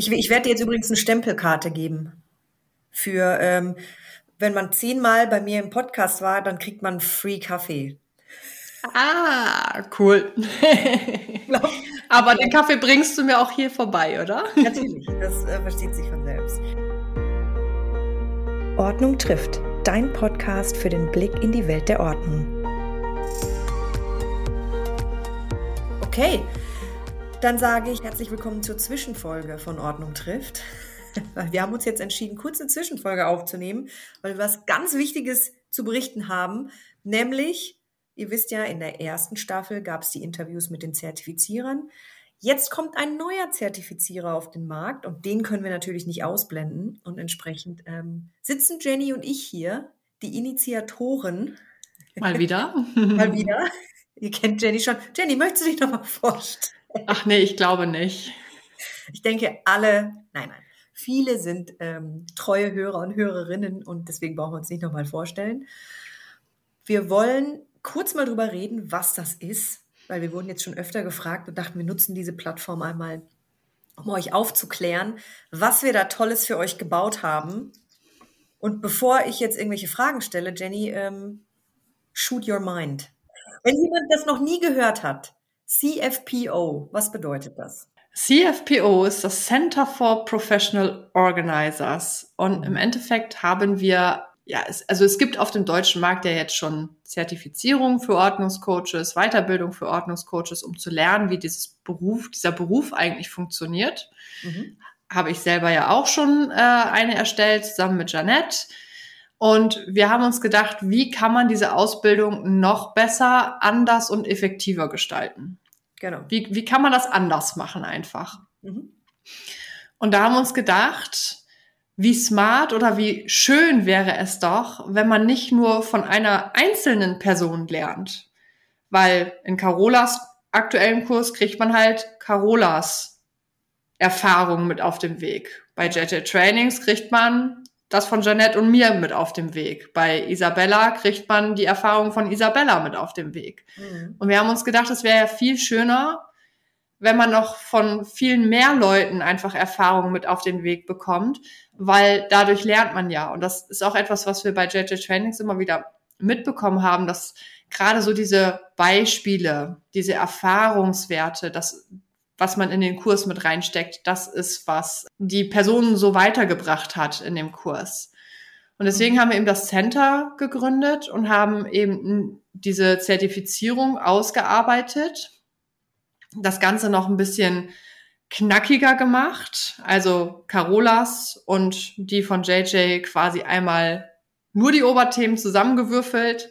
Ich, ich werde dir jetzt übrigens eine Stempelkarte geben. Für, ähm, wenn man zehnmal bei mir im Podcast war, dann kriegt man Free Kaffee. Ah, cool. Aber den Kaffee bringst du mir auch hier vorbei, oder? Natürlich, das äh, versteht sich von selbst. Ordnung trifft, dein Podcast für den Blick in die Welt der Ordnung. Okay, dann sage ich herzlich willkommen zur Zwischenfolge von Ordnung trifft. Wir haben uns jetzt entschieden, kurz eine Zwischenfolge aufzunehmen, weil wir was ganz Wichtiges zu berichten haben, nämlich, ihr wisst ja, in der ersten Staffel gab es die Interviews mit den Zertifizierern. Jetzt kommt ein neuer Zertifizierer auf den Markt und den können wir natürlich nicht ausblenden. Und entsprechend ähm, sitzen Jenny und ich hier, die Initiatoren. Mal wieder. Mal wieder. Ihr kennt Jenny schon. Jenny, möchtest du dich noch mal vorstellen? Ach nee, ich glaube nicht. Ich denke, alle, nein, nein, viele sind ähm, treue Hörer und Hörerinnen und deswegen brauchen wir uns nicht nochmal vorstellen. Wir wollen kurz mal drüber reden, was das ist, weil wir wurden jetzt schon öfter gefragt und dachten, wir nutzen diese Plattform einmal, um euch aufzuklären, was wir da Tolles für euch gebaut haben. Und bevor ich jetzt irgendwelche Fragen stelle, Jenny, ähm, shoot your mind. Wenn jemand das noch nie gehört hat, CFPO, was bedeutet das? CFPO ist das Center for Professional Organizers. Und im Endeffekt haben wir, ja, es, also es gibt auf dem deutschen Markt ja jetzt schon Zertifizierung für Ordnungscoaches, Weiterbildung für Ordnungscoaches, um zu lernen, wie dieses Beruf, dieser Beruf eigentlich funktioniert. Mhm. Habe ich selber ja auch schon äh, eine erstellt, zusammen mit Janette. Und wir haben uns gedacht, wie kann man diese Ausbildung noch besser, anders und effektiver gestalten? Genau. Wie, wie kann man das anders machen einfach? Mhm. Und da haben wir uns gedacht, wie smart oder wie schön wäre es doch, wenn man nicht nur von einer einzelnen Person lernt. Weil in Carolas aktuellen Kurs kriegt man halt Carolas Erfahrung mit auf dem Weg. Bei JJ Trainings kriegt man das von Janette und mir mit auf dem Weg. Bei Isabella kriegt man die Erfahrung von Isabella mit auf dem Weg. Mhm. Und wir haben uns gedacht, es wäre ja viel schöner, wenn man noch von vielen mehr Leuten einfach Erfahrungen mit auf den Weg bekommt, weil dadurch lernt man ja. Und das ist auch etwas, was wir bei JJ Trainings immer wieder mitbekommen haben, dass gerade so diese Beispiele, diese Erfahrungswerte, das, was man in den Kurs mit reinsteckt, das ist, was die Personen so weitergebracht hat in dem Kurs. Und deswegen mhm. haben wir eben das Center gegründet und haben eben diese Zertifizierung ausgearbeitet. Das Ganze noch ein bisschen knackiger gemacht. Also Carolas und die von JJ quasi einmal nur die Oberthemen zusammengewürfelt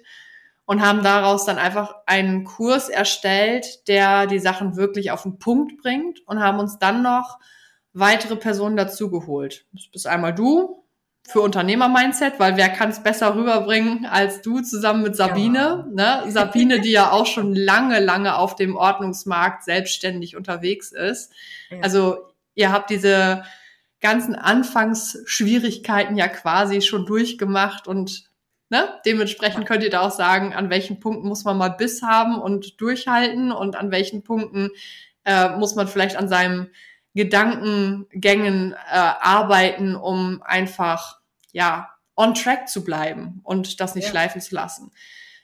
und haben daraus dann einfach einen Kurs erstellt, der die Sachen wirklich auf den Punkt bringt und haben uns dann noch weitere Personen dazugeholt. Das bist einmal du für Unternehmer-Mindset, weil wer kann es besser rüberbringen als du zusammen mit Sabine? Ja. Ne? Sabine, die ja auch schon lange, lange auf dem Ordnungsmarkt selbstständig unterwegs ist. Ja. Also ihr habt diese ganzen Anfangsschwierigkeiten ja quasi schon durchgemacht und Ne? Dementsprechend könnt ihr da auch sagen, an welchen Punkten muss man mal Biss haben und durchhalten und an welchen Punkten äh, muss man vielleicht an seinem Gedankengängen äh, arbeiten, um einfach ja on track zu bleiben und das nicht ja. schleifen zu lassen.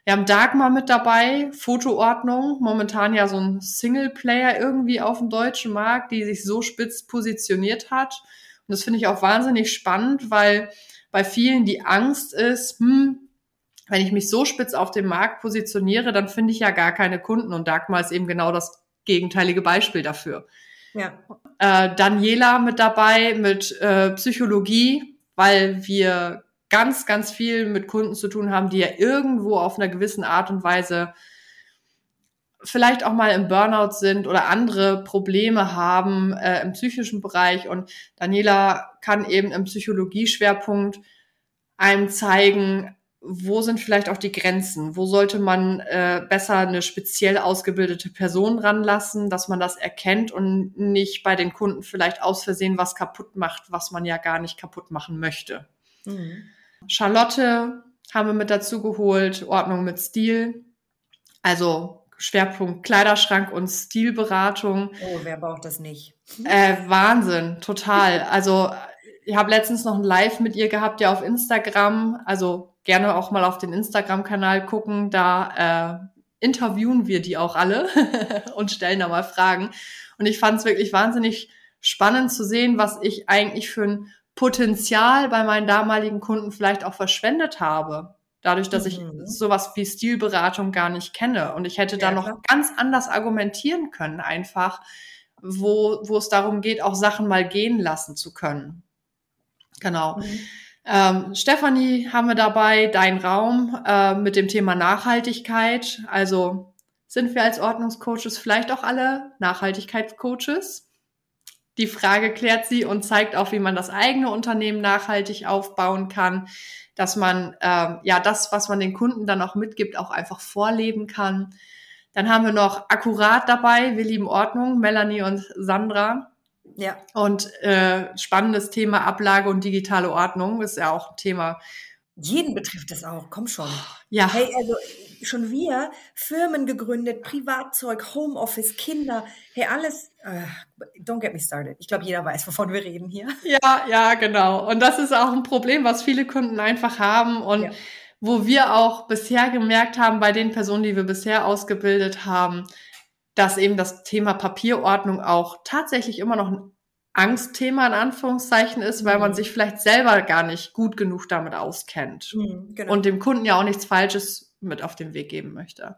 Wir haben Dagmar mit dabei, Fotoordnung, momentan ja so ein Singleplayer irgendwie auf dem deutschen Markt, die sich so spitz positioniert hat. Und das finde ich auch wahnsinnig spannend, weil bei vielen die Angst ist, hm, wenn ich mich so spitz auf dem Markt positioniere, dann finde ich ja gar keine Kunden. Und Dagmar ist eben genau das gegenteilige Beispiel dafür. Ja. Äh, Daniela mit dabei mit äh, Psychologie, weil wir ganz, ganz viel mit Kunden zu tun haben, die ja irgendwo auf einer gewissen Art und Weise vielleicht auch mal im Burnout sind oder andere Probleme haben äh, im psychischen Bereich. Und Daniela kann eben im Psychologieschwerpunkt einem zeigen, wo sind vielleicht auch die Grenzen? Wo sollte man äh, besser eine speziell ausgebildete Person ranlassen, dass man das erkennt und nicht bei den Kunden vielleicht aus Versehen was kaputt macht, was man ja gar nicht kaputt machen möchte. Mhm. Charlotte haben wir mit dazu geholt, Ordnung mit Stil. Also Schwerpunkt Kleiderschrank und Stilberatung. Oh, wer braucht das nicht? Äh, Wahnsinn, total. Also ich habe letztens noch ein Live mit ihr gehabt, ja auf Instagram. Also gerne auch mal auf den Instagram-Kanal gucken. Da äh, interviewen wir die auch alle und stellen da mal Fragen. Und ich fand es wirklich wahnsinnig spannend zu sehen, was ich eigentlich für ein Potenzial bei meinen damaligen Kunden vielleicht auch verschwendet habe. Dadurch, dass ich mhm. sowas wie Stilberatung gar nicht kenne. Und ich hätte ja, da noch klar. ganz anders argumentieren können, einfach, wo, wo es darum geht, auch Sachen mal gehen lassen zu können. Genau. Mhm. Ähm, Stefanie haben wir dabei, dein Raum äh, mit dem Thema Nachhaltigkeit. Also sind wir als Ordnungscoaches vielleicht auch alle Nachhaltigkeitscoaches? Die Frage klärt sie und zeigt auch, wie man das eigene Unternehmen nachhaltig aufbauen kann, dass man ähm, ja das, was man den Kunden dann auch mitgibt, auch einfach vorleben kann. Dann haben wir noch akkurat dabei, wir lieben Ordnung, Melanie und Sandra. Ja. Und äh, spannendes Thema Ablage und digitale Ordnung ist ja auch ein Thema. Jeden betrifft das auch, komm schon. Ja. Hey, also schon wir, Firmen gegründet, Privatzeug, Homeoffice, Kinder, hey, alles, uh, don't get me started. Ich glaube, jeder weiß, wovon wir reden hier. Ja, ja, genau. Und das ist auch ein Problem, was viele Kunden einfach haben und ja. wo wir auch bisher gemerkt haben, bei den Personen, die wir bisher ausgebildet haben, dass eben das Thema Papierordnung auch tatsächlich immer noch ein Angstthema in Anführungszeichen ist, weil man mhm. sich vielleicht selber gar nicht gut genug damit auskennt mhm, genau. und dem Kunden ja auch nichts Falsches mit auf den Weg geben möchte.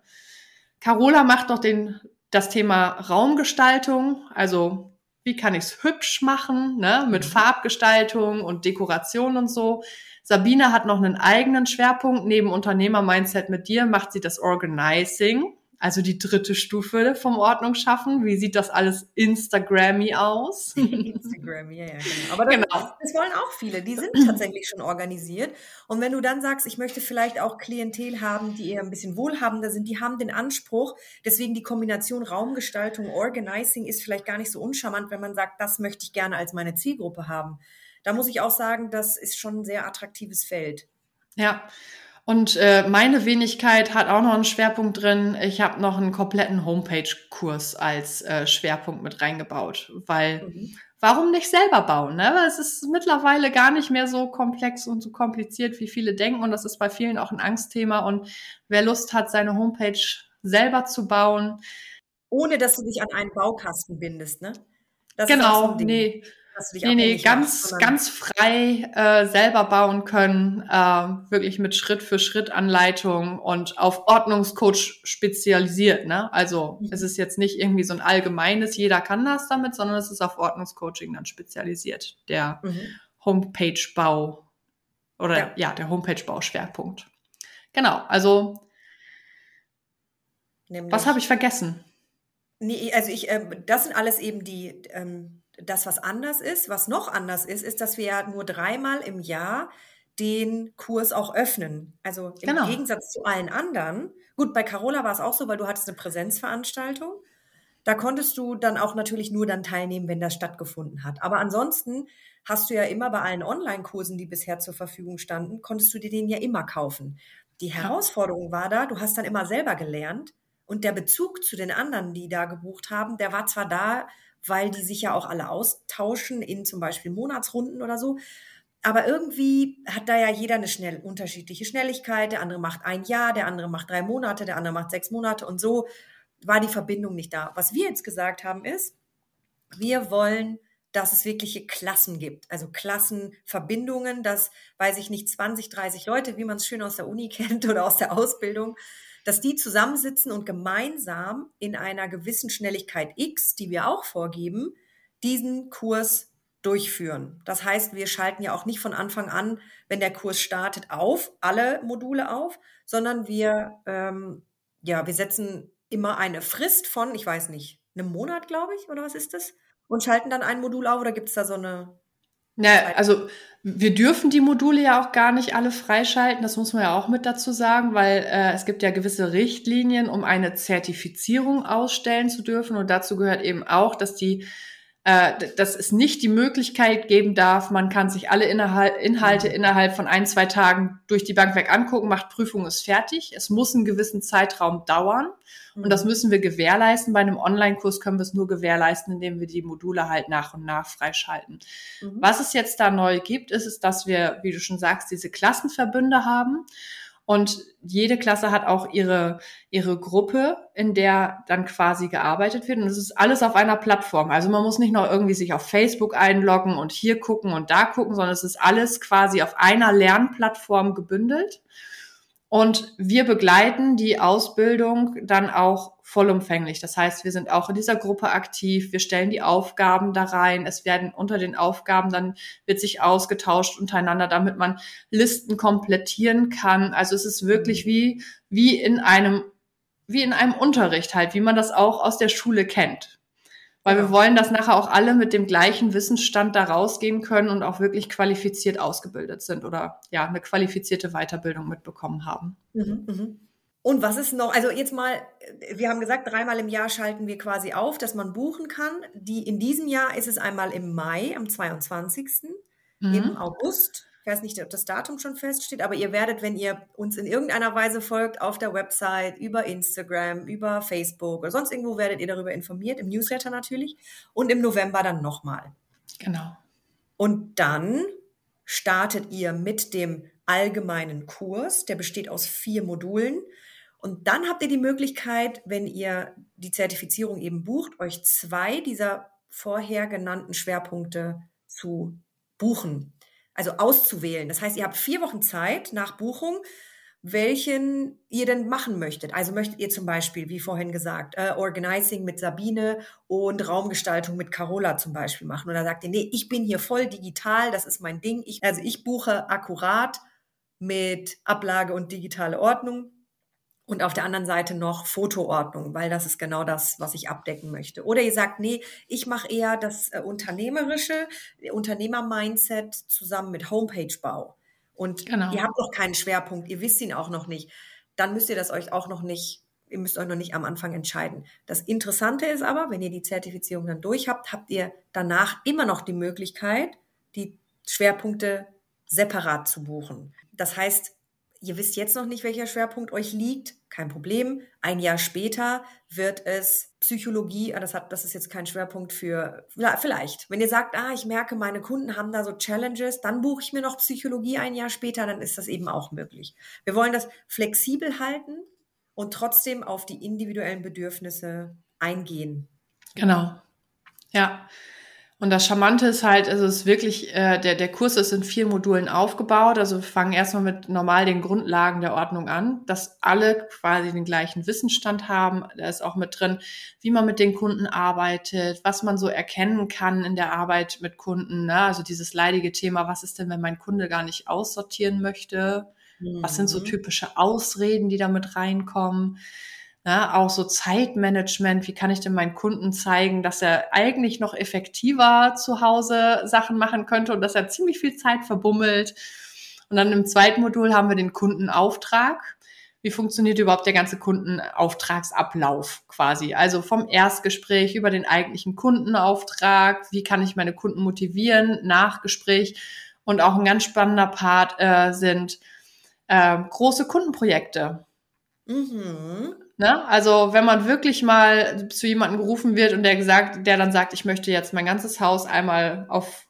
Carola macht noch den, das Thema Raumgestaltung, also wie kann ich es hübsch machen, ne, mit mhm. Farbgestaltung und Dekoration und so. Sabine hat noch einen eigenen Schwerpunkt. Neben Unternehmer-Mindset mit dir macht sie das Organizing also die dritte Stufe vom Ordnung schaffen. Wie sieht das alles Instagrammy aus? Instagrammy, ja, ja, genau. Aber das, genau. das wollen auch viele. Die sind tatsächlich schon organisiert. Und wenn du dann sagst, ich möchte vielleicht auch Klientel haben, die eher ein bisschen wohlhabender sind, die haben den Anspruch, deswegen die Kombination Raumgestaltung, Organizing ist vielleicht gar nicht so uncharmant, wenn man sagt, das möchte ich gerne als meine Zielgruppe haben. Da muss ich auch sagen, das ist schon ein sehr attraktives Feld. Ja, und äh, meine Wenigkeit hat auch noch einen Schwerpunkt drin. Ich habe noch einen kompletten Homepage-Kurs als äh, Schwerpunkt mit reingebaut, weil mhm. warum nicht selber bauen? Ne? Es ist mittlerweile gar nicht mehr so komplex und so kompliziert, wie viele denken. Und das ist bei vielen auch ein Angstthema. Und wer Lust hat, seine Homepage selber zu bauen. Ohne dass du dich an einen Baukasten bindest, ne? Das genau, nee nee, nee, ganz, machst, ganz frei äh, selber bauen können, äh, wirklich mit Schritt für Schritt Anleitung und auf Ordnungscoach spezialisiert. Ne? Also mhm. es ist jetzt nicht irgendwie so ein allgemeines, jeder kann das damit, sondern es ist auf Ordnungscoaching dann spezialisiert, der mhm. Homepage-Bau oder ja, ja der Homepage-Bau-Schwerpunkt. Genau, also Nämlich, was habe ich vergessen? Nee, also ich, äh, das sind alles eben die ähm, das, was anders ist. Was noch anders ist, ist, dass wir ja nur dreimal im Jahr den Kurs auch öffnen. Also im genau. Gegensatz zu allen anderen. Gut, bei Carola war es auch so, weil du hattest eine Präsenzveranstaltung. Da konntest du dann auch natürlich nur dann teilnehmen, wenn das stattgefunden hat. Aber ansonsten hast du ja immer bei allen Online-Kursen, die bisher zur Verfügung standen, konntest du dir den ja immer kaufen. Die Herausforderung war da, du hast dann immer selber gelernt und der Bezug zu den anderen, die da gebucht haben, der war zwar da, weil die sich ja auch alle austauschen in zum Beispiel Monatsrunden oder so. Aber irgendwie hat da ja jeder eine schnell unterschiedliche Schnelligkeit. Der andere macht ein Jahr, der andere macht drei Monate, der andere macht sechs Monate und so war die Verbindung nicht da. Was wir jetzt gesagt haben ist, wir wollen, dass es wirkliche Klassen gibt, also Klassenverbindungen, dass, weiß ich nicht, 20, 30 Leute, wie man es schön aus der Uni kennt oder aus der Ausbildung, dass die zusammensitzen und gemeinsam in einer gewissen Schnelligkeit X, die wir auch vorgeben, diesen Kurs durchführen. Das heißt, wir schalten ja auch nicht von Anfang an, wenn der Kurs startet, auf, alle Module auf, sondern wir, ähm, ja, wir setzen immer eine Frist von, ich weiß nicht, einem Monat, glaube ich, oder was ist das? Und schalten dann ein Modul auf oder gibt es da so eine ja, also wir dürfen die Module ja auch gar nicht alle freischalten, das muss man ja auch mit dazu sagen, weil äh, es gibt ja gewisse Richtlinien, um eine Zertifizierung ausstellen zu dürfen. Und dazu gehört eben auch, dass die äh, dass es nicht die Möglichkeit geben darf, man kann sich alle Inhalte innerhalb von ein, zwei Tagen durch die Bank weg angucken, macht Prüfung, ist fertig. Es muss einen gewissen Zeitraum dauern. Und das mhm. müssen wir gewährleisten. Bei einem Online-Kurs können wir es nur gewährleisten, indem wir die Module halt nach und nach freischalten. Mhm. Was es jetzt da neu gibt, ist es, dass wir, wie du schon sagst, diese Klassenverbünde haben. Und jede Klasse hat auch ihre, ihre Gruppe, in der dann quasi gearbeitet wird. Und es ist alles auf einer Plattform. Also man muss nicht noch irgendwie sich auf Facebook einloggen und hier gucken und da gucken, sondern es ist alles quasi auf einer Lernplattform gebündelt. Und wir begleiten die Ausbildung dann auch vollumfänglich. Das heißt, wir sind auch in dieser Gruppe aktiv. Wir stellen die Aufgaben da rein. Es werden unter den Aufgaben dann wird sich ausgetauscht untereinander, damit man Listen komplettieren kann. Also es ist wirklich mhm. wie, wie in einem, wie in einem Unterricht halt, wie man das auch aus der Schule kennt. Weil wir wollen, dass nachher auch alle mit dem gleichen Wissensstand da rausgehen können und auch wirklich qualifiziert ausgebildet sind oder ja, eine qualifizierte Weiterbildung mitbekommen haben. Mhm, mhm. Und was ist noch, also jetzt mal, wir haben gesagt, dreimal im Jahr schalten wir quasi auf, dass man buchen kann. Die, in diesem Jahr ist es einmal im Mai, am 22. Mhm. Im August ich weiß nicht, ob das Datum schon feststeht, aber ihr werdet, wenn ihr uns in irgendeiner Weise folgt, auf der Website, über Instagram, über Facebook oder sonst irgendwo werdet ihr darüber informiert, im Newsletter natürlich. Und im November dann nochmal. Genau. Und dann startet ihr mit dem allgemeinen Kurs, der besteht aus vier Modulen. Und dann habt ihr die Möglichkeit, wenn ihr die Zertifizierung eben bucht, euch zwei dieser vorher genannten Schwerpunkte zu buchen also auszuwählen. Das heißt, ihr habt vier Wochen Zeit nach Buchung, welchen ihr denn machen möchtet. Also möchtet ihr zum Beispiel, wie vorhin gesagt, äh, Organizing mit Sabine und Raumgestaltung mit Carola zum Beispiel machen. Dann sagt ihr, nee, ich bin hier voll digital, das ist mein Ding. Ich, also ich buche akkurat mit Ablage und digitale Ordnung und auf der anderen Seite noch Fotoordnung, weil das ist genau das, was ich abdecken möchte. Oder ihr sagt, nee, ich mache eher das äh, unternehmerische, Unternehmer-Mindset zusammen mit Homepage-Bau. Und genau. ihr habt noch keinen Schwerpunkt, ihr wisst ihn auch noch nicht. Dann müsst ihr das euch auch noch nicht, ihr müsst euch noch nicht am Anfang entscheiden. Das Interessante ist aber, wenn ihr die Zertifizierung dann durch habt, habt ihr danach immer noch die Möglichkeit, die Schwerpunkte separat zu buchen. Das heißt, ihr wisst jetzt noch nicht, welcher Schwerpunkt euch liegt, kein Problem. Ein Jahr später wird es Psychologie, ah, das hat, das ist jetzt kein Schwerpunkt für, vielleicht. Wenn ihr sagt, ah, ich merke, meine Kunden haben da so Challenges, dann buche ich mir noch Psychologie ein Jahr später, dann ist das eben auch möglich. Wir wollen das flexibel halten und trotzdem auf die individuellen Bedürfnisse eingehen. Genau. Ja. Und das Charmante ist halt, also es ist wirklich, äh, der, der Kurs ist in vier Modulen aufgebaut. Also wir fangen erstmal mit normal den Grundlagen der Ordnung an, dass alle quasi den gleichen Wissensstand haben. Da ist auch mit drin, wie man mit den Kunden arbeitet, was man so erkennen kann in der Arbeit mit Kunden. Ne? Also dieses leidige Thema, was ist denn, wenn mein Kunde gar nicht aussortieren möchte? Mhm. Was sind so mhm. typische Ausreden, die da mit reinkommen? Ja, auch so Zeitmanagement, wie kann ich denn meinen Kunden zeigen, dass er eigentlich noch effektiver zu Hause Sachen machen könnte und dass er ziemlich viel Zeit verbummelt. Und dann im zweiten Modul haben wir den Kundenauftrag. Wie funktioniert überhaupt der ganze Kundenauftragsablauf quasi? Also vom Erstgespräch über den eigentlichen Kundenauftrag, wie kann ich meine Kunden motivieren, Nachgespräch und auch ein ganz spannender Part äh, sind äh, große Kundenprojekte. Mhm. Ne? Also wenn man wirklich mal zu jemandem gerufen wird und der gesagt, der dann sagt, ich möchte jetzt mein ganzes Haus einmal auf,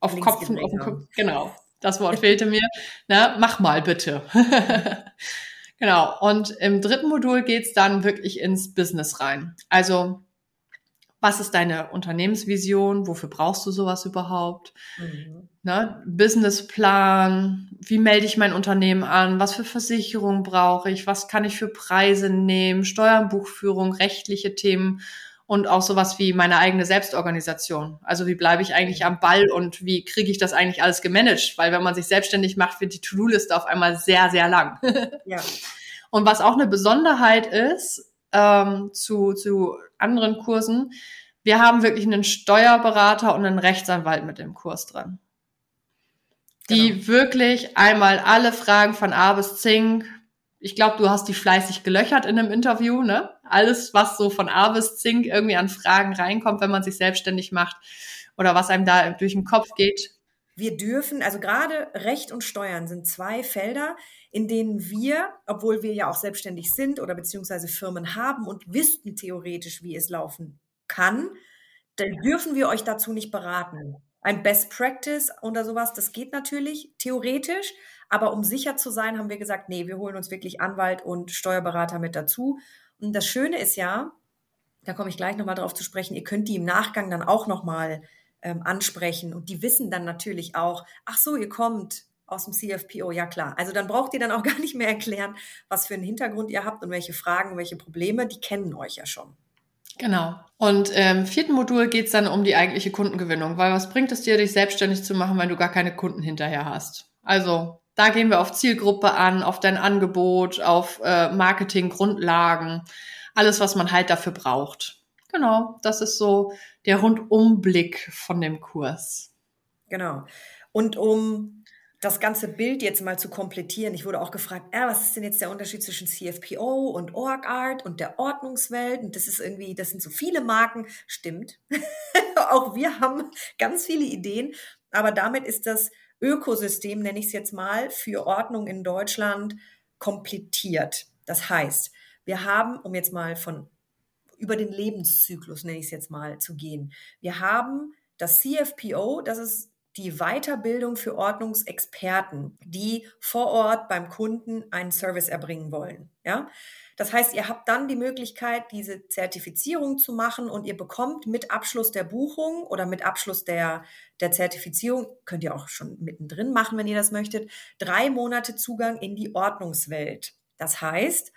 auf Kopf und auf Kopf. Genau, das Wort fehlte mir. Ne? Mach mal bitte. genau. Und im dritten Modul geht's dann wirklich ins Business rein. Also was ist deine Unternehmensvision? Wofür brauchst du sowas überhaupt? Mhm. Ne? Businessplan, wie melde ich mein Unternehmen an? Was für Versicherungen brauche ich? Was kann ich für Preise nehmen? Steuerbuchführung, rechtliche Themen und auch sowas wie meine eigene Selbstorganisation. Also wie bleibe ich eigentlich am Ball und wie kriege ich das eigentlich alles gemanagt? Weil wenn man sich selbstständig macht, wird die To-Do-Liste auf einmal sehr, sehr lang. ja. Und was auch eine Besonderheit ist ähm, zu, zu anderen Kursen, wir haben wirklich einen Steuerberater und einen Rechtsanwalt mit im Kurs drin. Die genau. wirklich einmal alle Fragen von A bis Z ich glaube, du hast die fleißig gelöchert in einem Interview, ne? Alles, was so von A bis Zink irgendwie an Fragen reinkommt, wenn man sich selbstständig macht oder was einem da durch den Kopf geht. Wir dürfen, also gerade Recht und Steuern sind zwei Felder, in denen wir, obwohl wir ja auch selbstständig sind oder beziehungsweise Firmen haben und wüssten theoretisch, wie es laufen kann, dann dürfen wir euch dazu nicht beraten. Ein Best Practice oder sowas, das geht natürlich theoretisch, aber um sicher zu sein, haben wir gesagt, nee, wir holen uns wirklich Anwalt und Steuerberater mit dazu. Und das Schöne ist ja, da komme ich gleich nochmal drauf zu sprechen, ihr könnt die im Nachgang dann auch nochmal ähm, ansprechen und die wissen dann natürlich auch, ach so, ihr kommt aus dem CFPO, ja klar. Also dann braucht ihr dann auch gar nicht mehr erklären, was für einen Hintergrund ihr habt und welche Fragen, welche Probleme, die kennen euch ja schon. Genau. Und im ähm, vierten Modul geht es dann um die eigentliche Kundengewinnung, weil was bringt es dir, dich selbstständig zu machen, wenn du gar keine Kunden hinterher hast? Also da gehen wir auf Zielgruppe an, auf dein Angebot, auf äh, Marketinggrundlagen, alles, was man halt dafür braucht. Genau, das ist so der Rundumblick von dem Kurs. Genau. Und um das ganze Bild jetzt mal zu komplettieren, ich wurde auch gefragt, äh, was ist denn jetzt der Unterschied zwischen CFPO und OrgArt und der Ordnungswelt? Und das ist irgendwie, das sind so viele Marken. Stimmt. auch wir haben ganz viele Ideen, aber damit ist das Ökosystem, nenne ich es jetzt mal, für Ordnung in Deutschland komplettiert. Das heißt, wir haben, um jetzt mal von über den Lebenszyklus, nenne ich es jetzt mal, zu gehen. Wir haben das CFPO, das ist die Weiterbildung für Ordnungsexperten, die vor Ort beim Kunden einen Service erbringen wollen. Ja? Das heißt, ihr habt dann die Möglichkeit, diese Zertifizierung zu machen und ihr bekommt mit Abschluss der Buchung oder mit Abschluss der, der Zertifizierung, könnt ihr auch schon mittendrin machen, wenn ihr das möchtet, drei Monate Zugang in die Ordnungswelt. Das heißt,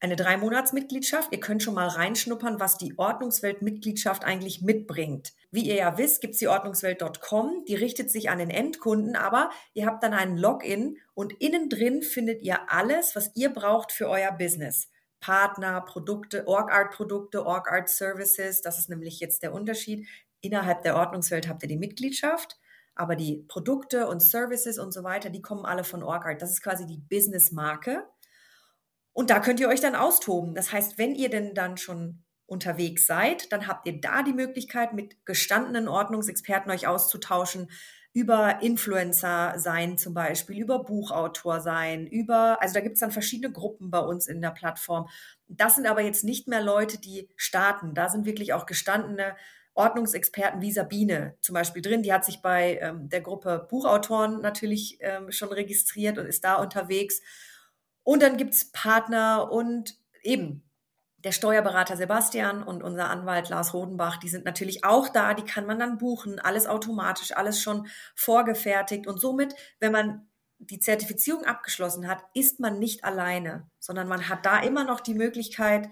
eine Drei-Monats-Mitgliedschaft. Ihr könnt schon mal reinschnuppern, was die Ordnungswelt-Mitgliedschaft eigentlich mitbringt. Wie ihr ja wisst, gibt's die Ordnungswelt.com. Die richtet sich an den Endkunden, aber ihr habt dann einen Login und innen drin findet ihr alles, was ihr braucht für euer Business. Partner, Produkte, OrgArt-Produkte, OrgArt-Services. Das ist nämlich jetzt der Unterschied. Innerhalb der Ordnungswelt habt ihr die Mitgliedschaft. Aber die Produkte und Services und so weiter, die kommen alle von OrgArt. Das ist quasi die Business-Marke. Und da könnt ihr euch dann austoben. Das heißt, wenn ihr denn dann schon unterwegs seid, dann habt ihr da die Möglichkeit, mit gestandenen Ordnungsexperten euch auszutauschen über Influencer sein zum Beispiel, über Buchautor sein, über, also da gibt es dann verschiedene Gruppen bei uns in der Plattform. Das sind aber jetzt nicht mehr Leute, die starten. Da sind wirklich auch gestandene Ordnungsexperten wie Sabine zum Beispiel drin. Die hat sich bei ähm, der Gruppe Buchautoren natürlich ähm, schon registriert und ist da unterwegs. Und dann gibt's Partner und eben der Steuerberater Sebastian und unser Anwalt Lars Rodenbach, die sind natürlich auch da, die kann man dann buchen, alles automatisch, alles schon vorgefertigt. Und somit, wenn man die Zertifizierung abgeschlossen hat, ist man nicht alleine, sondern man hat da immer noch die Möglichkeit,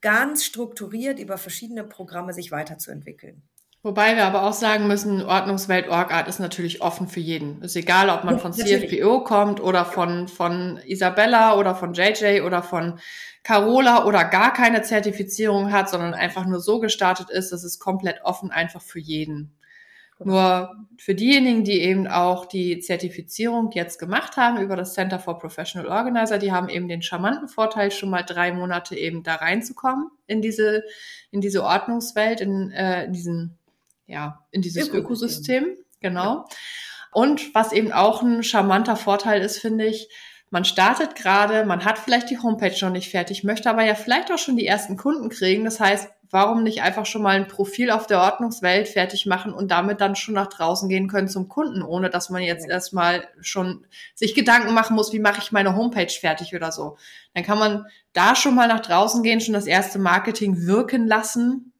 ganz strukturiert über verschiedene Programme sich weiterzuentwickeln. Wobei wir aber auch sagen müssen, Ordnungswelt Orgart ist natürlich offen für jeden. Ist egal, ob man von CFPO kommt oder von, von Isabella oder von JJ oder von Carola oder gar keine Zertifizierung hat, sondern einfach nur so gestartet ist, das ist komplett offen einfach für jeden. Nur für diejenigen, die eben auch die Zertifizierung jetzt gemacht haben über das Center for Professional Organizer, die haben eben den charmanten Vorteil, schon mal drei Monate eben da reinzukommen in diese, in diese Ordnungswelt, in, äh, in diesen ja, in dieses Ökosystem. Ökosystem genau. Ja. Und was eben auch ein charmanter Vorteil ist, finde ich, man startet gerade, man hat vielleicht die Homepage noch nicht fertig, möchte aber ja vielleicht auch schon die ersten Kunden kriegen. Das heißt, warum nicht einfach schon mal ein Profil auf der Ordnungswelt fertig machen und damit dann schon nach draußen gehen können zum Kunden, ohne dass man jetzt ja. erstmal schon sich Gedanken machen muss, wie mache ich meine Homepage fertig oder so. Dann kann man da schon mal nach draußen gehen, schon das erste Marketing wirken lassen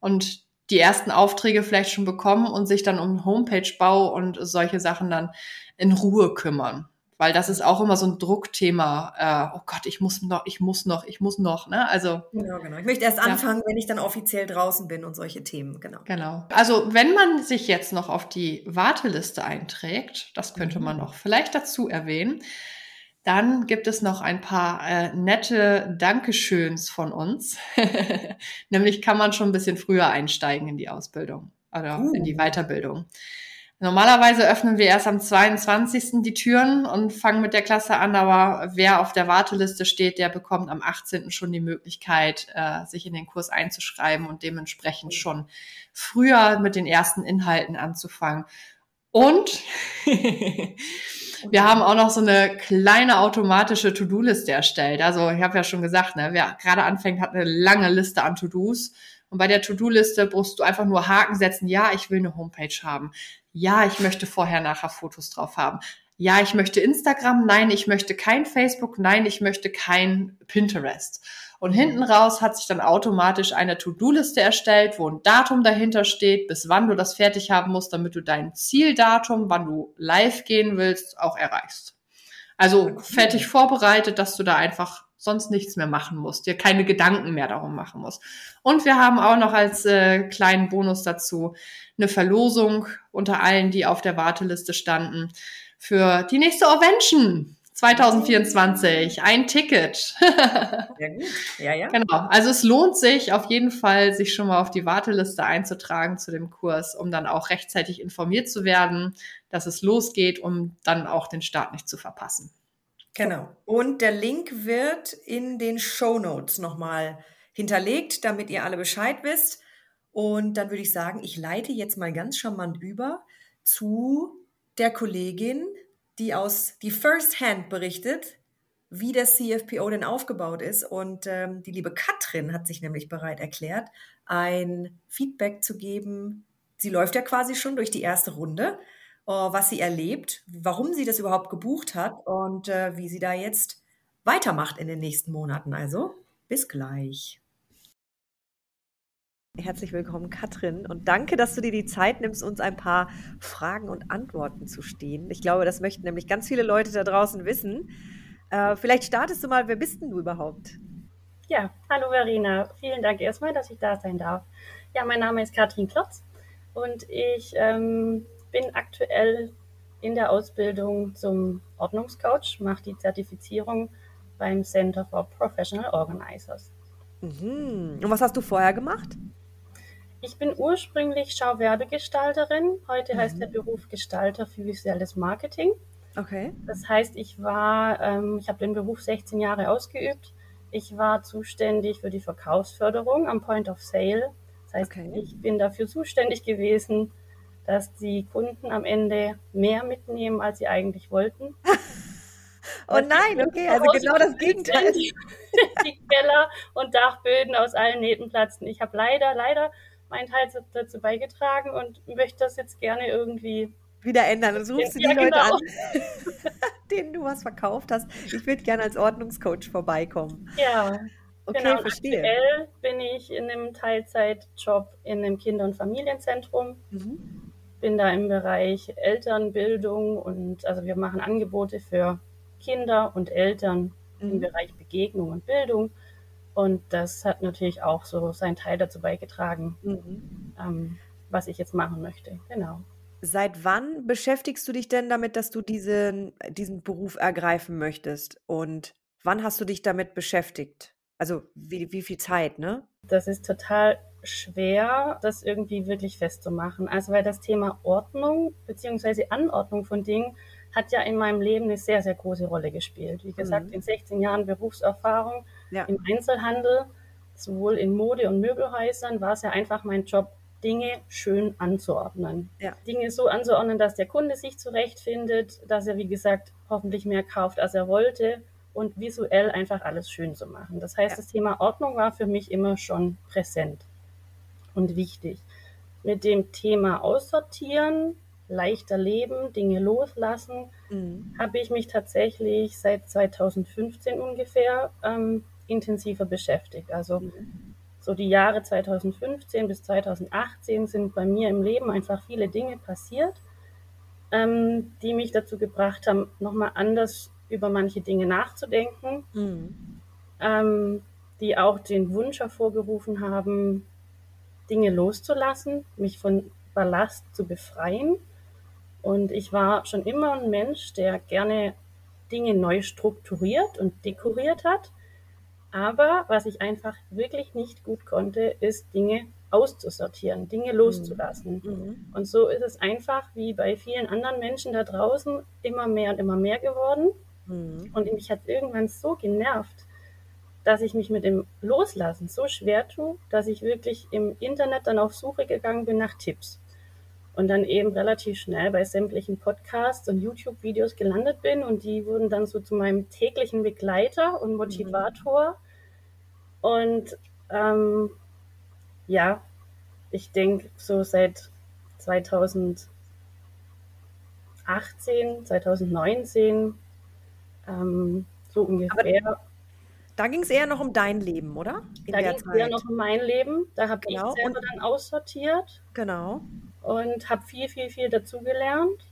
und die ersten Aufträge vielleicht schon bekommen und sich dann um Homepage-Bau und solche Sachen dann in Ruhe kümmern. Weil das ist auch immer so ein Druckthema. Äh, oh Gott, ich muss noch, ich muss noch, ich muss noch. Ne? Also genau, genau. Ich möchte erst anfangen, ja. wenn ich dann offiziell draußen bin und solche Themen. Genau. Genau. Also wenn man sich jetzt noch auf die Warteliste einträgt, das könnte mhm. man noch vielleicht dazu erwähnen, dann gibt es noch ein paar äh, nette Dankeschöns von uns. Nämlich kann man schon ein bisschen früher einsteigen in die Ausbildung oder uh. in die Weiterbildung. Normalerweise öffnen wir erst am 22. die Türen und fangen mit der Klasse an, aber wer auf der Warteliste steht, der bekommt am 18. schon die Möglichkeit, äh, sich in den Kurs einzuschreiben und dementsprechend schon früher mit den ersten Inhalten anzufangen. Und wir haben auch noch so eine kleine automatische To-Do-Liste erstellt. Also ich habe ja schon gesagt, ne, wer gerade anfängt, hat eine lange Liste an To-Dos. Und bei der To-Do-Liste musst du einfach nur Haken setzen, ja, ich will eine Homepage haben. Ja, ich möchte vorher, nachher Fotos drauf haben. Ja, ich möchte Instagram. Nein, ich möchte kein Facebook. Nein, ich möchte kein Pinterest. Und hinten raus hat sich dann automatisch eine To-Do-Liste erstellt, wo ein Datum dahinter steht, bis wann du das fertig haben musst, damit du dein Zieldatum, wann du live gehen willst, auch erreichst. Also okay. fertig vorbereitet, dass du da einfach sonst nichts mehr machen musst, dir keine Gedanken mehr darum machen musst. Und wir haben auch noch als äh, kleinen Bonus dazu eine Verlosung unter allen, die auf der Warteliste standen für die nächste Orvention. 2024, ein Ticket. Sehr gut. Ja, ja. Genau. Also es lohnt sich auf jeden Fall, sich schon mal auf die Warteliste einzutragen zu dem Kurs, um dann auch rechtzeitig informiert zu werden, dass es losgeht, um dann auch den Start nicht zu verpassen. Genau. Und der Link wird in den Show Notes nochmal hinterlegt, damit ihr alle Bescheid wisst. Und dann würde ich sagen, ich leite jetzt mal ganz charmant über zu der Kollegin, die aus die First Hand berichtet, wie das CFPO denn aufgebaut ist. Und ähm, die liebe Katrin hat sich nämlich bereit erklärt, ein Feedback zu geben. Sie läuft ja quasi schon durch die erste Runde, äh, was sie erlebt, warum sie das überhaupt gebucht hat und äh, wie sie da jetzt weitermacht in den nächsten Monaten. Also bis gleich. Herzlich willkommen, Katrin. Und danke, dass du dir die Zeit nimmst, uns ein paar Fragen und Antworten zu stehen. Ich glaube, das möchten nämlich ganz viele Leute da draußen wissen. Äh, vielleicht startest du mal, wer bist denn du überhaupt? Ja, hallo Verena. Vielen Dank erstmal, dass ich da sein darf. Ja, mein Name ist Katrin Klotz und ich ähm, bin aktuell in der Ausbildung zum Ordnungscoach, mache die Zertifizierung beim Center for Professional Organizers. Mhm. Und was hast du vorher gemacht? Ich bin ursprünglich Schauwerbegestalterin. Heute mhm. heißt der Beruf Gestalter für visuelles Marketing. Okay. Das heißt, ich war, ähm, ich habe den Beruf 16 Jahre ausgeübt. Ich war zuständig für die Verkaufsförderung am Point of Sale. Das heißt, okay. ich bin dafür zuständig gewesen, dass die Kunden am Ende mehr mitnehmen, als sie eigentlich wollten. oh nein, okay, also genau das Gegenteil. Die, Keller und Dachböden aus allen Nähten platzten. Ich habe leider, leider meinen Teil dazu beigetragen und möchte das jetzt gerne irgendwie wieder ändern. Und rufst du die ja, Leute genau. an, denen du was verkauft hast. Ich würde gerne als Ordnungscoach vorbeikommen. Ja. Okay, genau, verstehe. Aktuell bin ich in einem Teilzeitjob in einem Kinder- und Familienzentrum. Mhm. Bin da im Bereich Elternbildung und also wir machen Angebote für Kinder und Eltern mhm. im Bereich Begegnung und Bildung. Und das hat natürlich auch so seinen Teil dazu beigetragen, mhm. ähm, was ich jetzt machen möchte. Genau. Seit wann beschäftigst du dich denn damit, dass du diesen, diesen Beruf ergreifen möchtest? Und wann hast du dich damit beschäftigt? Also wie, wie viel Zeit, ne? Das ist total schwer, das irgendwie wirklich festzumachen. Also weil das Thema Ordnung bzw. Anordnung von Dingen hat ja in meinem Leben eine sehr, sehr große Rolle gespielt. Wie gesagt, mhm. in 16 Jahren Berufserfahrung ja. im Einzelhandel, sowohl in Mode- und Möbelhäusern, war es ja einfach mein Job, Dinge schön anzuordnen. Ja. Dinge so anzuordnen, dass der Kunde sich zurechtfindet, dass er, wie gesagt, hoffentlich mehr kauft, als er wollte und visuell einfach alles schön zu machen. Das heißt, ja. das Thema Ordnung war für mich immer schon präsent und wichtig. Mit dem Thema Aussortieren leichter leben, Dinge loslassen, mhm. habe ich mich tatsächlich seit 2015 ungefähr ähm, intensiver beschäftigt. Also mhm. so die Jahre 2015 bis 2018 sind bei mir im Leben einfach viele Dinge passiert, ähm, die mich dazu gebracht haben, nochmal anders über manche Dinge nachzudenken, mhm. ähm, die auch den Wunsch hervorgerufen haben, Dinge loszulassen, mich von Ballast zu befreien und ich war schon immer ein Mensch, der gerne Dinge neu strukturiert und dekoriert hat. Aber was ich einfach wirklich nicht gut konnte, ist Dinge auszusortieren, Dinge loszulassen. Mhm. Und so ist es einfach wie bei vielen anderen Menschen da draußen immer mehr und immer mehr geworden. Mhm. Und mich hat irgendwann so genervt, dass ich mich mit dem Loslassen so schwer tue, dass ich wirklich im Internet dann auf Suche gegangen bin nach Tipps. Und dann eben relativ schnell bei sämtlichen Podcasts und YouTube-Videos gelandet bin und die wurden dann so zu meinem täglichen Begleiter und Motivator. Mhm. Und ähm, ja, ich denke so seit 2018, 2019, ähm, so ungefähr. Aber da ging es eher noch um dein Leben, oder? In da ging es eher noch um mein Leben. Da habe genau. ich selber und, dann aussortiert. Genau. Und habe viel, viel, viel dazugelernt.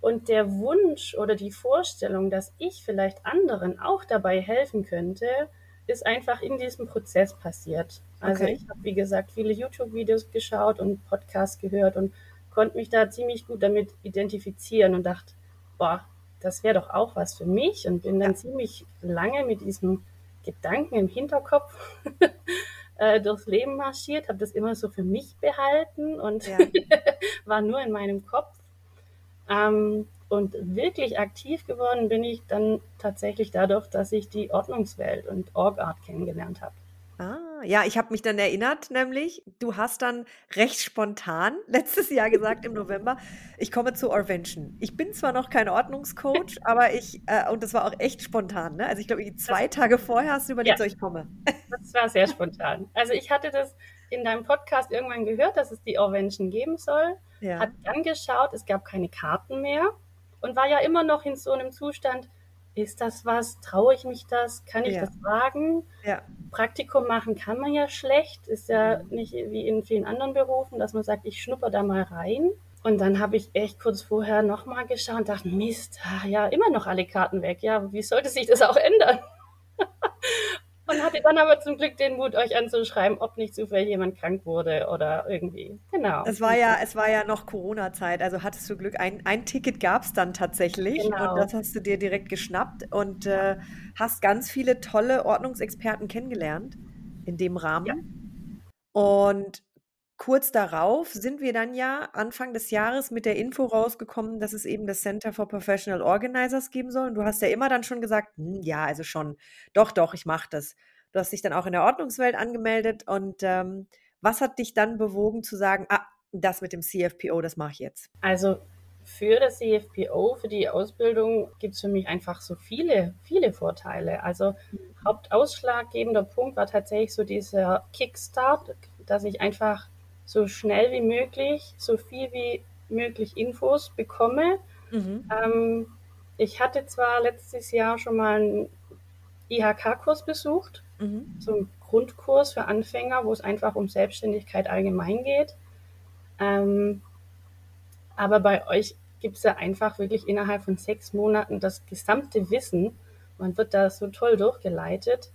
Und der Wunsch oder die Vorstellung, dass ich vielleicht anderen auch dabei helfen könnte, ist einfach in diesem Prozess passiert. Also okay. ich habe, wie gesagt, viele YouTube-Videos geschaut und Podcasts gehört und konnte mich da ziemlich gut damit identifizieren und dachte, boah, das wäre doch auch was für mich und bin dann ja. ziemlich lange mit diesem Gedanken im Hinterkopf äh, durchs Leben marschiert, habe das immer so für mich behalten und ja. war nur in meinem Kopf. Ähm, und wirklich aktiv geworden bin ich dann tatsächlich dadurch, dass ich die Ordnungswelt und Org-Art kennengelernt habe. Ah, ja, ich habe mich dann erinnert, nämlich, du hast dann recht spontan letztes Jahr gesagt im November, ich komme zu Orvention. Ich bin zwar noch kein Ordnungscoach, aber ich, äh, und das war auch echt spontan, ne? Also ich glaube, zwei Tage vorher hast du überlegt, ja. so ich komme. Das war sehr spontan. Also ich hatte das in deinem Podcast irgendwann gehört, dass es die Orvention geben soll. Ja. Hat dann geschaut, es gab keine Karten mehr und war ja immer noch in so einem Zustand, ist das was? Traue ich mich das? Kann ich ja. das wagen? Ja. Praktikum machen kann man ja schlecht. Ist ja nicht wie in vielen anderen Berufen, dass man sagt, ich schnupper da mal rein. Und dann habe ich echt kurz vorher nochmal geschaut und dachte, Mist, ja, immer noch alle Karten weg. Ja, wie sollte sich das auch ändern? Und hatte dann aber zum Glück den Mut, euch anzuschreiben, ob nicht zufällig jemand krank wurde oder irgendwie. Genau. Es war ja, es war ja noch Corona-Zeit, also hattest du Glück. Ein, ein Ticket gab es dann tatsächlich genau. und das hast du dir direkt geschnappt und äh, hast ganz viele tolle Ordnungsexperten kennengelernt in dem Rahmen. Ja. Und kurz darauf sind wir dann ja Anfang des Jahres mit der Info rausgekommen, dass es eben das Center for Professional Organizers geben soll. Und du hast ja immer dann schon gesagt, hm, ja, also schon, doch, doch, ich mache das. Du hast dich dann auch in der Ordnungswelt angemeldet. Und ähm, was hat dich dann bewogen zu sagen, ah, das mit dem CFPO, das mache ich jetzt? Also für das CFPO, für die Ausbildung gibt es für mich einfach so viele, viele Vorteile. Also mhm. hauptausschlaggebender Punkt war tatsächlich so dieser Kickstart, dass ich einfach so schnell wie möglich, so viel wie möglich Infos bekomme. Mhm. Ähm, ich hatte zwar letztes Jahr schon mal einen IHK-Kurs besucht, mhm. so einen Grundkurs für Anfänger, wo es einfach um Selbstständigkeit allgemein geht. Ähm, aber bei euch gibt es ja einfach wirklich innerhalb von sechs Monaten das gesamte Wissen. Man wird da so toll durchgeleitet.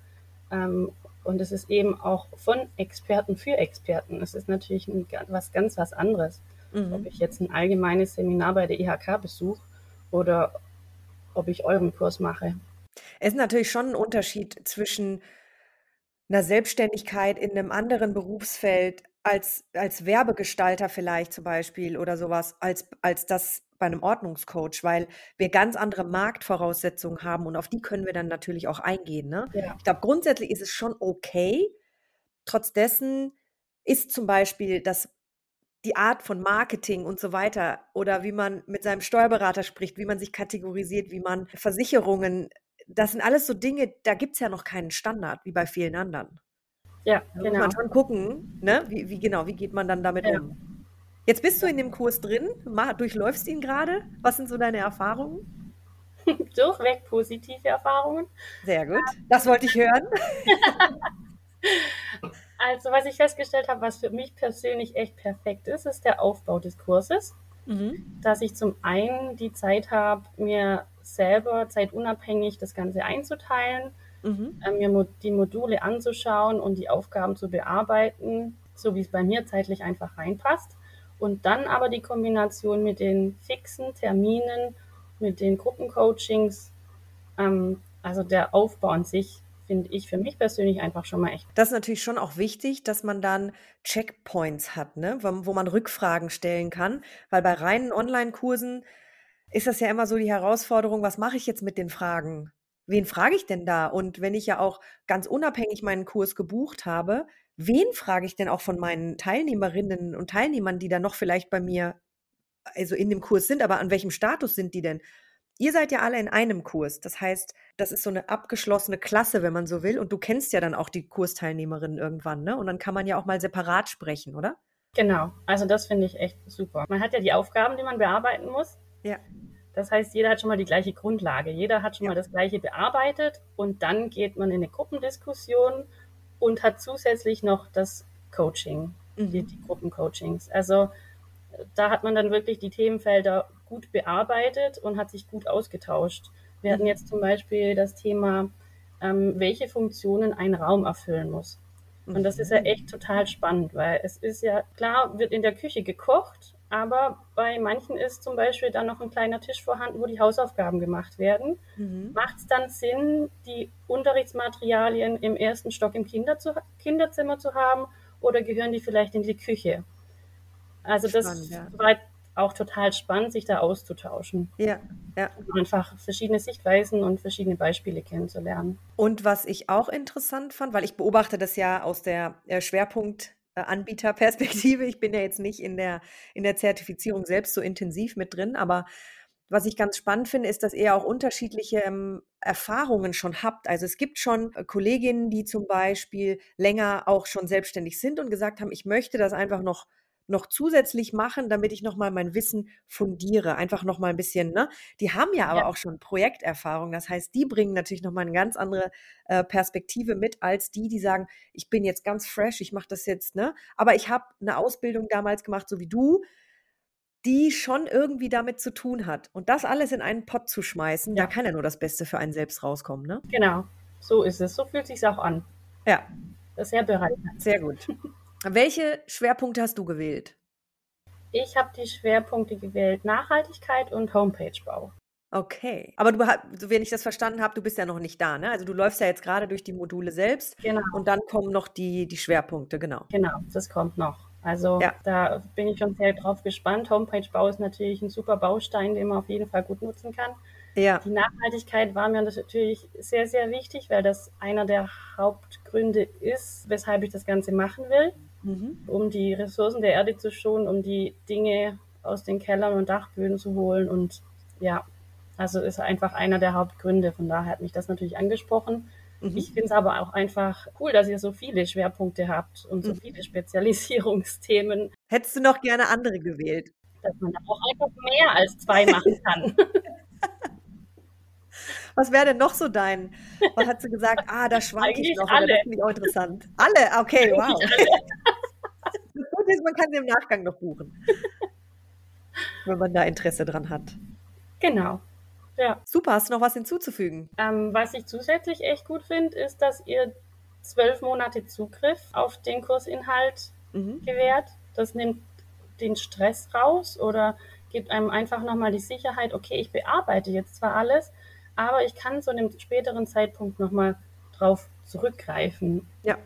Ähm, und es ist eben auch von Experten für Experten. Es ist natürlich ein, was ganz was anderes. Mhm. Ob ich jetzt ein allgemeines Seminar bei der IHK besuche oder ob ich euren Kurs mache. Es ist natürlich schon ein Unterschied zwischen einer Selbstständigkeit in einem anderen Berufsfeld als, als Werbegestalter vielleicht zum Beispiel oder sowas, als, als das bei einem Ordnungscoach, weil wir ganz andere Marktvoraussetzungen haben und auf die können wir dann natürlich auch eingehen. Ne? Ja. Ich glaube, grundsätzlich ist es schon okay. Trotz dessen ist zum Beispiel das die Art von Marketing und so weiter oder wie man mit seinem Steuerberater spricht, wie man sich kategorisiert, wie man Versicherungen, das sind alles so Dinge, da gibt es ja noch keinen Standard wie bei vielen anderen. Ja, da genau. muss man schon gucken, ne? wie, wie genau, wie geht man dann damit ja. um. Jetzt bist du in dem Kurs drin, durchläufst ihn gerade. Was sind so deine Erfahrungen? Durchweg positive Erfahrungen. Sehr gut. Das wollte ich hören. also, was ich festgestellt habe, was für mich persönlich echt perfekt ist, ist der Aufbau des Kurses. Mhm. Dass ich zum einen die Zeit habe, mir selber zeitunabhängig das Ganze einzuteilen, mhm. äh, mir die Module anzuschauen und die Aufgaben zu bearbeiten, so wie es bei mir zeitlich einfach reinpasst. Und dann aber die Kombination mit den fixen Terminen, mit den Gruppencoachings, ähm, also der Aufbau an sich finde ich für mich persönlich einfach schon mal echt. Das ist natürlich schon auch wichtig, dass man dann Checkpoints hat, ne? wo, wo man Rückfragen stellen kann, weil bei reinen Online-Kursen ist das ja immer so die Herausforderung, was mache ich jetzt mit den Fragen? Wen frage ich denn da? Und wenn ich ja auch ganz unabhängig meinen Kurs gebucht habe, wen frage ich denn auch von meinen Teilnehmerinnen und Teilnehmern, die da noch vielleicht bei mir, also in dem Kurs sind, aber an welchem Status sind die denn? Ihr seid ja alle in einem Kurs. Das heißt, das ist so eine abgeschlossene Klasse, wenn man so will. Und du kennst ja dann auch die Kursteilnehmerinnen irgendwann, ne? Und dann kann man ja auch mal separat sprechen, oder? Genau. Also das finde ich echt super. Man hat ja die Aufgaben, die man bearbeiten muss. Ja. Das heißt, jeder hat schon mal die gleiche Grundlage. Jeder hat schon ja. mal das Gleiche bearbeitet. Und dann geht man in eine Gruppendiskussion und hat zusätzlich noch das Coaching, mhm. die, die Gruppencoachings. Also da hat man dann wirklich die Themenfelder gut bearbeitet und hat sich gut ausgetauscht. Wir hatten mhm. jetzt zum Beispiel das Thema, ähm, welche Funktionen ein Raum erfüllen muss. Und das ist ja mhm. echt total spannend, weil es ist ja klar, wird in der Küche gekocht, aber bei manchen ist zum Beispiel dann noch ein kleiner Tisch vorhanden, wo die Hausaufgaben gemacht werden. Mhm. Macht es dann Sinn, die Unterrichtsmaterialien im ersten Stock im Kinderzu Kinderzimmer zu haben oder gehören die vielleicht in die Küche? Also das ja. war auch total spannend, sich da auszutauschen. Ja, ja. einfach verschiedene Sichtweisen und verschiedene Beispiele kennenzulernen. Und was ich auch interessant fand, weil ich beobachte das ja aus der äh, Schwerpunkt Anbieterperspektive. Ich bin ja jetzt nicht in der, in der Zertifizierung selbst so intensiv mit drin, aber was ich ganz spannend finde, ist, dass ihr auch unterschiedliche ähm, Erfahrungen schon habt. Also es gibt schon äh, Kolleginnen, die zum Beispiel länger auch schon selbstständig sind und gesagt haben, ich möchte das einfach noch noch zusätzlich machen, damit ich nochmal mein Wissen fundiere. Einfach nochmal ein bisschen, ne? Die haben ja aber ja. auch schon Projekterfahrung. Das heißt, die bringen natürlich nochmal eine ganz andere äh, Perspektive mit, als die, die sagen, ich bin jetzt ganz fresh, ich mache das jetzt, ne? Aber ich habe eine Ausbildung damals gemacht, so wie du, die schon irgendwie damit zu tun hat. Und das alles in einen Pott zu schmeißen, ja. da kann ja nur das Beste für einen selbst rauskommen, ne? Genau, so ist es. So fühlt sich auch an. Ja. Das ist sehr bereit. Sehr gut. Welche Schwerpunkte hast du gewählt? Ich habe die Schwerpunkte gewählt Nachhaltigkeit und Homepagebau. Okay, aber du, wenn ich das verstanden habe, du bist ja noch nicht da, ne? Also du läufst ja jetzt gerade durch die Module selbst. Genau. Und dann kommen noch die, die Schwerpunkte, genau. Genau, das kommt noch. Also ja. da bin ich schon sehr drauf gespannt. Homepagebau ist natürlich ein super Baustein, den man auf jeden Fall gut nutzen kann. Ja. Die Nachhaltigkeit war mir natürlich sehr, sehr wichtig, weil das einer der Hauptgründe ist, weshalb ich das Ganze machen will mhm. um die Ressourcen der Erde zu schonen, um die Dinge aus den Kellern und Dachböden zu holen. Und ja, also ist einfach einer der Hauptgründe. Von daher hat mich das natürlich angesprochen. Mhm. Ich finde es aber auch einfach cool, dass ihr so viele Schwerpunkte habt und so mhm. viele Spezialisierungsthemen. Hättest du noch gerne andere gewählt? Dass man da auch einfach mehr als zwei machen kann. Was wäre denn noch so dein? Was hat sie gesagt? Ah, da schwanke ich noch. Alle. Das finde ich auch interessant. Alle? Okay, wow. Ist, man kann sie im Nachgang noch buchen. wenn man da Interesse dran hat. Genau. Ja. Super, hast du noch was hinzuzufügen? Ähm, was ich zusätzlich echt gut finde, ist, dass ihr zwölf Monate Zugriff auf den Kursinhalt mhm. gewährt. Das nimmt den Stress raus oder gibt einem einfach nochmal die Sicherheit, okay, ich bearbeite jetzt zwar alles, aber ich kann zu einem späteren Zeitpunkt nochmal drauf zurückgreifen. Ja.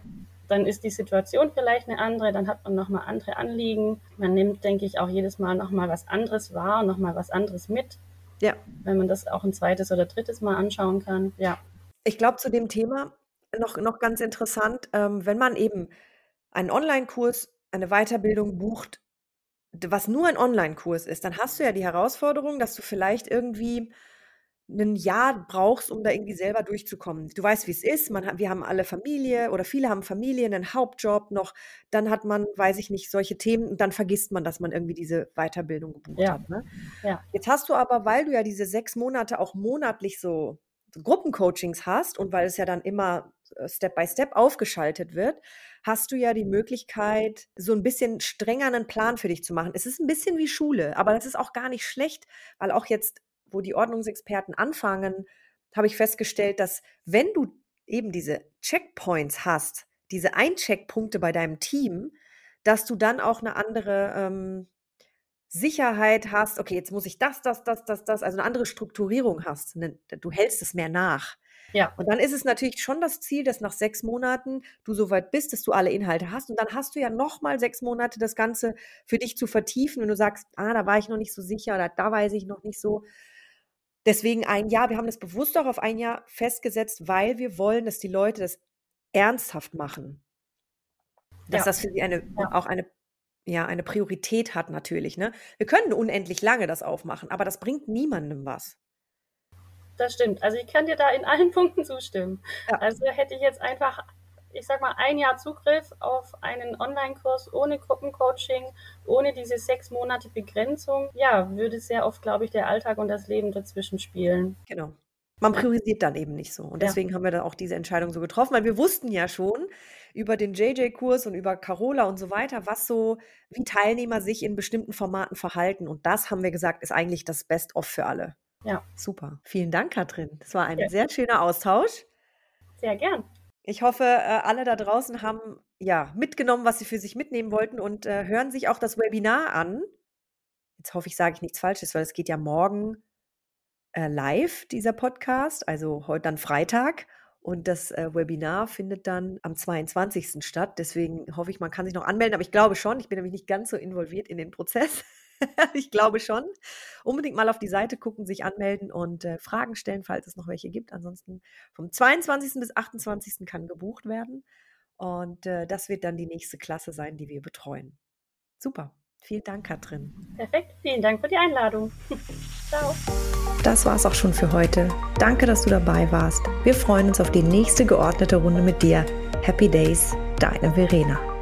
Dann ist die Situation vielleicht eine andere, dann hat man nochmal andere Anliegen. Man nimmt, denke ich, auch jedes Mal nochmal was anderes wahr und nochmal was anderes mit. Ja. Wenn man das auch ein zweites oder drittes Mal anschauen kann. Ja. Ich glaube, zu dem Thema noch, noch ganz interessant, ähm, wenn man eben einen Online-Kurs, eine Weiterbildung bucht, was nur ein Online-Kurs ist, dann hast du ja die Herausforderung, dass du vielleicht irgendwie ein Jahr brauchst, um da irgendwie selber durchzukommen. Du weißt, wie es ist. Man wir haben alle Familie oder viele haben Familien, einen Hauptjob noch. Dann hat man, weiß ich nicht, solche Themen und dann vergisst man, dass man irgendwie diese Weiterbildung gebucht ja. hat. Ne? Ja. Jetzt hast du aber, weil du ja diese sechs Monate auch monatlich so, so Gruppencoachings hast und weil es ja dann immer äh, Step by Step aufgeschaltet wird, hast du ja die Möglichkeit, so ein bisschen strenger einen Plan für dich zu machen. Es ist ein bisschen wie Schule, aber das ist auch gar nicht schlecht, weil auch jetzt wo die Ordnungsexperten anfangen, habe ich festgestellt, dass wenn du eben diese Checkpoints hast, diese Eincheckpunkte bei deinem Team, dass du dann auch eine andere ähm, Sicherheit hast, okay, jetzt muss ich das, das, das, das, das, also eine andere Strukturierung hast. Ne, du hältst es mehr nach. Ja. Und dann ist es natürlich schon das Ziel, dass nach sechs Monaten du so weit bist, dass du alle Inhalte hast. Und dann hast du ja nochmal sechs Monate, das Ganze für dich zu vertiefen, wenn du sagst, ah, da war ich noch nicht so sicher oder da weiß ich noch nicht so. Deswegen ein Jahr, wir haben das bewusst auch auf ein Jahr festgesetzt, weil wir wollen, dass die Leute das ernsthaft machen. Dass ja. das für sie eine, ja. auch eine, ja, eine Priorität hat natürlich. Ne? Wir können unendlich lange das aufmachen, aber das bringt niemandem was. Das stimmt. Also ich kann dir da in allen Punkten zustimmen. Ja. Also hätte ich jetzt einfach ich sag mal, ein Jahr Zugriff auf einen Online-Kurs ohne Gruppencoaching, ohne diese sechs Monate Begrenzung, ja, würde sehr oft, glaube ich, der Alltag und das Leben dazwischen spielen. Genau. Man priorisiert dann eben nicht so. Und deswegen ja. haben wir dann auch diese Entscheidung so getroffen, weil wir wussten ja schon über den JJ-Kurs und über Carola und so weiter, was so, wie Teilnehmer sich in bestimmten Formaten verhalten. Und das haben wir gesagt, ist eigentlich das Best-of für alle. Ja. Super. Vielen Dank, Katrin. Das war ein ja. sehr schöner Austausch. Sehr gern. Ich hoffe, äh, alle da draußen haben ja mitgenommen, was sie für sich mitnehmen wollten und äh, hören sich auch das Webinar an. Jetzt hoffe ich, sage ich nichts Falsches, weil es geht ja morgen äh, live, dieser Podcast, also heute dann Freitag. Und das äh, Webinar findet dann am 22. statt. Deswegen hoffe ich, man kann sich noch anmelden. Aber ich glaube schon, ich bin nämlich nicht ganz so involviert in den Prozess. ich glaube schon. Unbedingt mal auf die Seite gucken, sich anmelden und äh, Fragen stellen, falls es noch welche gibt. Ansonsten vom 22. bis 28. kann gebucht werden. Und äh, das wird dann die nächste Klasse sein, die wir betreuen. Super. Vielen Dank, Katrin. Perfekt. Vielen Dank für die Einladung. Ciao. Das war's auch schon für heute. Danke, dass du dabei warst. Wir freuen uns auf die nächste geordnete Runde mit dir. Happy Days, deine Verena.